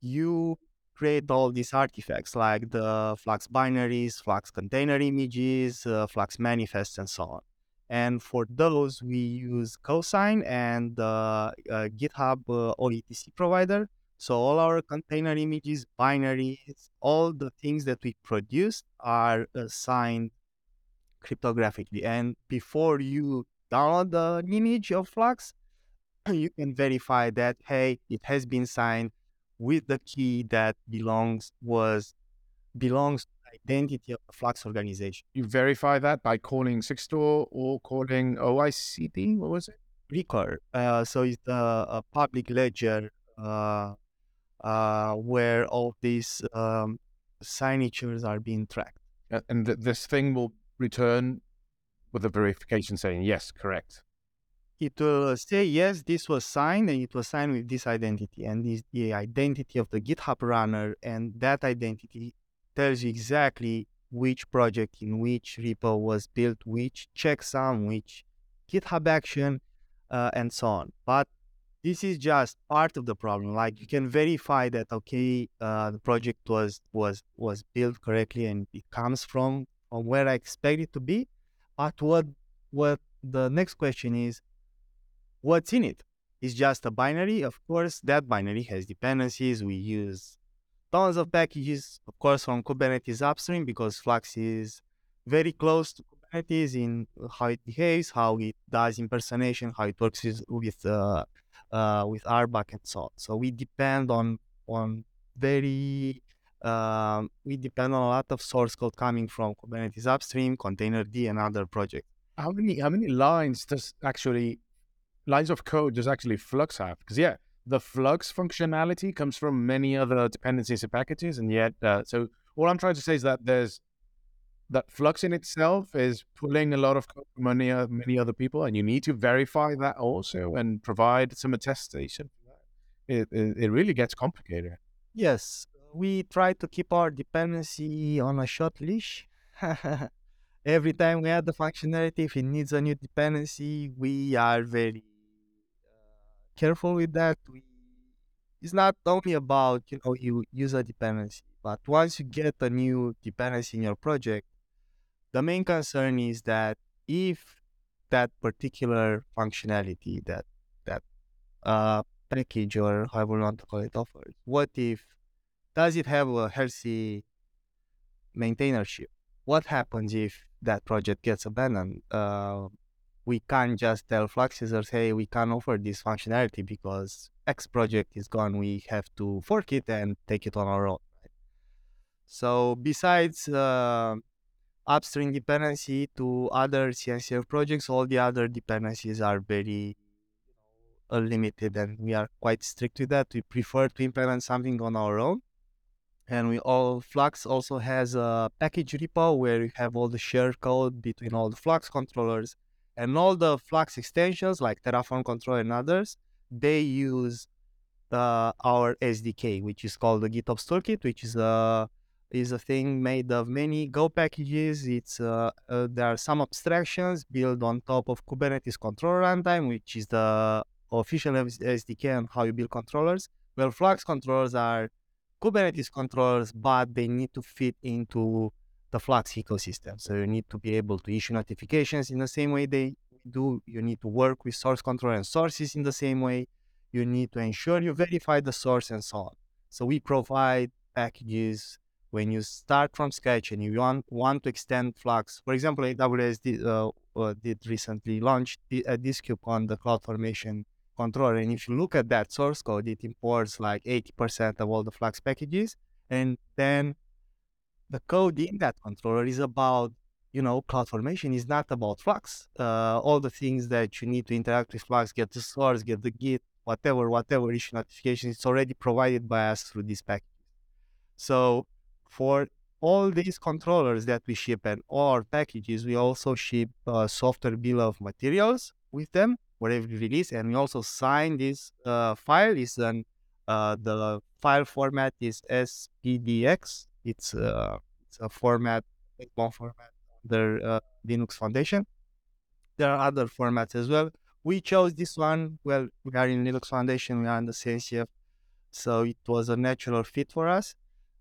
you create all these artifacts like the Flux binaries, Flux container images, uh, Flux manifests, and so on. And for those, we use Cosign and uh, uh, GitHub uh, OIDC provider. So all our container images, binaries, all the things that we produce are signed cryptographically. And before you download the image of Flux, you can verify that hey, it has been signed with the key that belongs was belongs identity of the Flux organization. You verify that by calling Sigstore or calling OICD. What was it? Rekor. Uh, so it's a, a public ledger uh, uh, where all these um, signatures are being tracked. And th- this thing will return with a verification saying yes, correct. It will say yes, this was signed, and it was signed with this identity, and this the identity of the GitHub runner, and that identity tells you exactly which project in which repo was built, which checksum, which GitHub action, uh, and so on. But this is just part of the problem. Like you can verify that okay, uh, the project was was was built correctly and it comes from from where I expect it to be. But what what the next question is, what's in it? It's just a binary. Of course, that binary has dependencies. We use tons of packages, of course, from Kubernetes upstream because Flux is very close to Kubernetes in how it behaves, how it does impersonation, how it works with uh, uh, with RBAC and so on. So we depend on on very um, we depend on a lot of source code coming from Kubernetes upstream, Containerd, and other projects. How many how many lines does actually lines of code does actually Flux have? Because yeah, the Flux functionality comes from many other dependencies and packages, and yet, uh, so all I'm trying to say is that there's that Flux in itself is pulling a lot of money of many, uh, other people, and you need to verify that also and provide some attestation. It, it, it really gets complicated. Yes, we try to keep our dependency on a short leash. every time we add the functionality, if it needs a new dependency, we are very careful with that. We, it's not only about you know you use a dependency, but once you get a new dependency in your project, the main concern is that if that particular functionality that that uh, package or however you want to call it offers, what if does it have a healthy maintainership? What happens if that project gets abandoned? Uh, we can't just tell Flux users, hey, we can't offer this functionality because X project is gone. We have to fork it and take it on our own. So besides uh, upstream dependency to other CNCF projects, all the other dependencies are very limited and we are quite strict with that. We prefer to implement something on our own and we all Flux also has a package repo where you have all the shared code between all the Flux controllers and all the Flux extensions like Terraform Control and others. They use uh, our SDK, which is called the GitOps Toolkit, which is a is a thing made of many Go packages. It's uh, uh, there are some abstractions built on top of Kubernetes controller runtime, which is the official SDK on how you build controllers. Well, Flux controllers are Kubernetes controllers, but they need to fit into the Flux ecosystem. So you need to be able to issue notifications in the same way they do. You need to work with source control and sources in the same way. You need to ensure you verify the source and so on. So we provide packages when you start from scratch and you want, want to extend Flux. For example, AWS did, uh, uh, did recently launch a uh, Discube on the CloudFormation controller. And if you look at that source code, it imports like 80% of all the Flux packages. And then the code in that controller is about, you know, CloudFormation is not about Flux. Uh, all the things that you need to interact with Flux, get the source, get the Git, whatever, whatever issue notification, it's already provided by us through this package. So for all these controllers that we ship and all our packages, we also ship a software bill of materials with them whatever you release, and we also sign this uh, file. Is an uh, the file format is SPDX. It's uh, it's a format, one format under uh, Linux Foundation. There are other formats as well. We chose this one. Well, we are in Linux Foundation. We are in the CNCF, so it was a natural fit for us.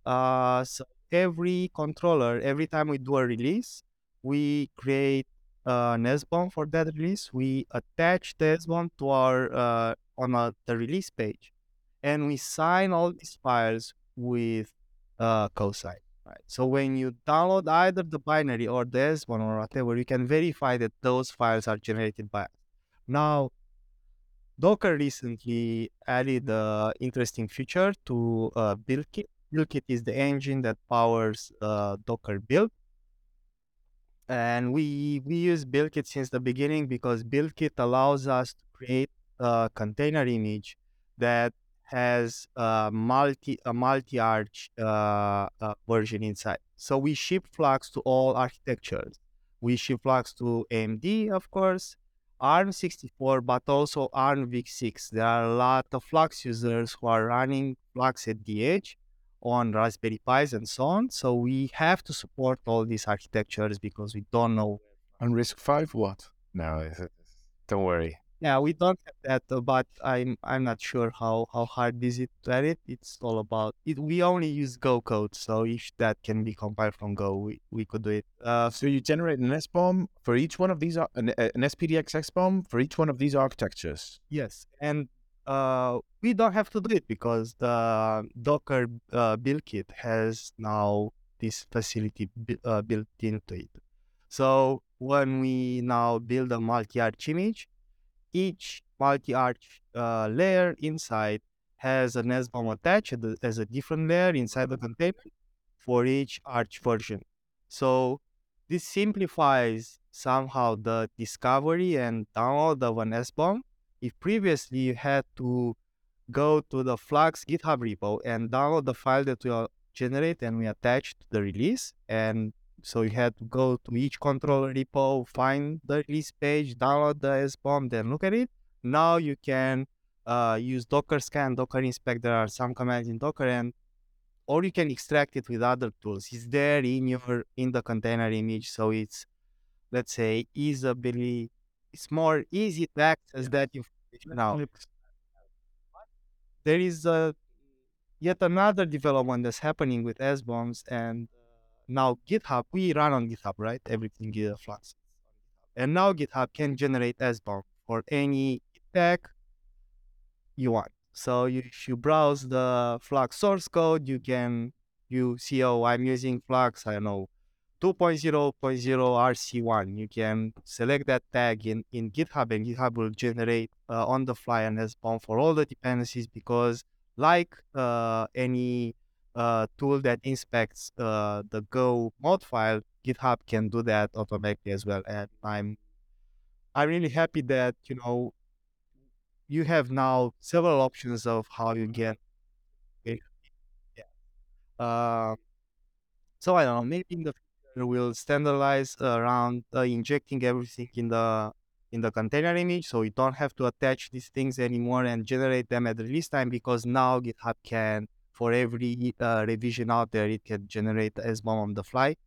Uh, so every controller, every time we do a release, we create uh, an SBOM for that release, we attach the SBOM to our uh, on a, the release page, and we sign all these files with uh, cosign. Right. So when you download either the binary or the one or whatever, you can verify that those files are generated by us. Now, Docker recently added an interesting feature to uh, BuildKit. BuildKit is the engine that powers uh, Docker build and we we use BuildKit since the beginning because BuildKit allows us to create a container image that has a multi a multi arch uh, uh, version inside. So we ship Flux to all architectures. We ship Flux to AMD, of course, ARM64, but also ARMv6. There are a lot of Flux users who are running Flux at the edge on Raspberry Pis and so on. So we have to support all these architectures because we don't know. On RISC-V, what? No, don't worry. Yeah, we don't have that, uh, but I'm I'm not sure how how hard is it to edit. It's all about it. We only use Go code, so if that can be compiled from Go, we, we could do it. Uh, so you generate an SBOM for each one of these, an, an SPDX SBOM for each one of these architectures. Yes, and uh, we don't have to do it because the Docker uh, build kit has now this facility uh, built into it. So when we now build a multi-arch image, each multi-arch uh, layer inside has an SBOM attached as a different layer inside the container for each arch version. So this simplifies somehow the discovery and download of an SBOM if previously you had to go to the Flux GitHub repo and download the file that we generate and we attach to the release, and so you had to go to each controller repo, find the release page, download the SBOM, then look at it. Now you can uh, use Docker scan, Docker inspect. There are some commands in Docker, and or you can extract it with other tools. It's there in your in the container image, so it's let's say, easily, it's more easy to access that information now. There is a yet another development that's happening with SBOMs and uh, now GitHub, we run on GitHub, right? Everything is Flux. And now GitHub can generate SBOM for any tag you want. So if you browse the Flux source code, you can you see, oh, I'm using Flux, I know, 2.0.0 RC1. You can select that tag in, in GitHub and GitHub will generate uh, on the fly an SBOM for all the dependencies because like uh, any uh, tool that inspects uh, the Go mod file, GitHub can do that automatically as well. And I'm I'm really happy that you know you have now several options of how you get. Yeah. Uh, so I don't know. Maybe in the future we'll standardize around uh, injecting everything in the in the container image, so you don't have to attach these things anymore and generate them at release time because now GitHub can, for every uh, revision out there, it can generate SBOM on the fly,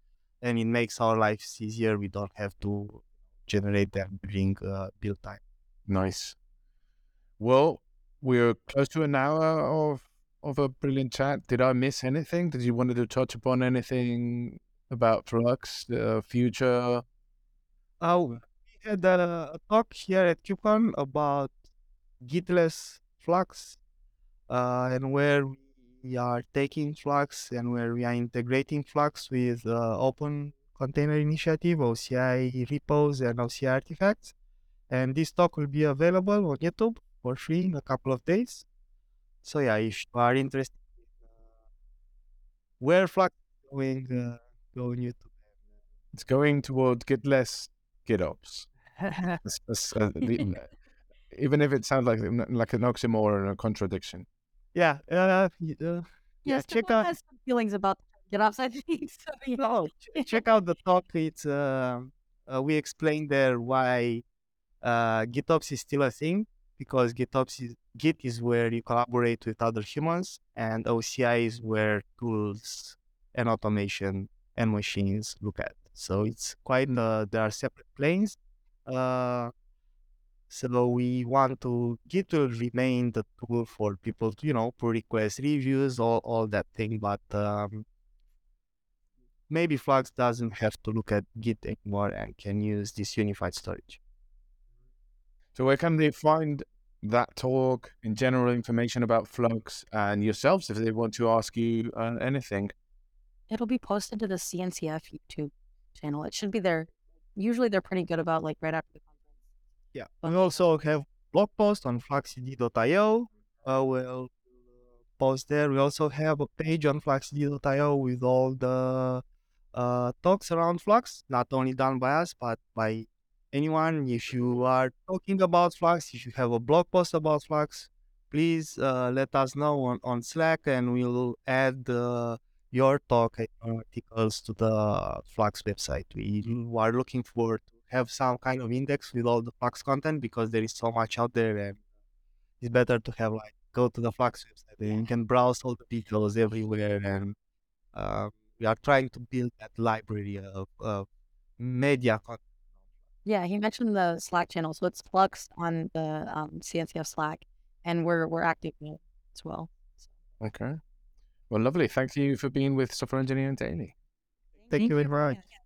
and it makes our lives easier. We don't have to generate them during uh, build time. Nice. Well, we're close to an hour of of a brilliant chat. Did I miss anything? Did you wanted to touch upon anything about Flux, the future? Oh, we had a, a talk here at KubeCon about Gitless Flux uh, and where we are taking Flux and where we are integrating Flux with uh, Open Container Initiative, OCI repos, and OCI artifacts. And this talk will be available on YouTube for free in a couple of days. So yeah, if you are interested uh, where Flux is going, uh, go on YouTube. It's going toward Gitless GitOps. Uh, the- even if it sounds like like an oxymoron or a contradiction. Yeah, uh, uh, yeah, check out has some feelings about GitOps, I think. So, yeah. no, ch- check out the talk. It's uh, uh, we explained there why uh, GitOps is still a thing because GitOps is Git is where you collaborate with other humans, and OCI is where tools and automation and machines look at. So it's quite uh, there are separate planes. Uh, so we want to Git will remain the tool for people to you know pull request reviews, all all that thing, but um, maybe Flux doesn't have to look at Git anymore and can use this unified storage. So where can they find that talk and general information about Flux and yourselves if they want to ask you uh, anything? It'll be posted to the CNCF YouTube channel. It should be there. Usually they're pretty good about like right after the conference. Yeah. We also have blog post on fluxcd.io. Uh, we'll post there. We also have a page on fluxcd.io with all the uh, talks around Flux, not only done by us, but by anyone. If you are talking about Flux, if you have a blog post about Flux, please uh, let us know on, on Slack and we'll add uh, your talk and articles to the Flux website. We are looking forward to have some kind of index with all the Flux content because there is so much out there and it's better to have like go to the Flux website and you can browse all the details everywhere and uh, we are trying to build that library of, of media content. Yeah, he mentioned the Slack channel, so it's Flux on the um, CNCF Slack, and we're we're active in as well. Okay. Well, lovely. Thank you for being with Software Engineering Daily. Thank you very much. Yeah.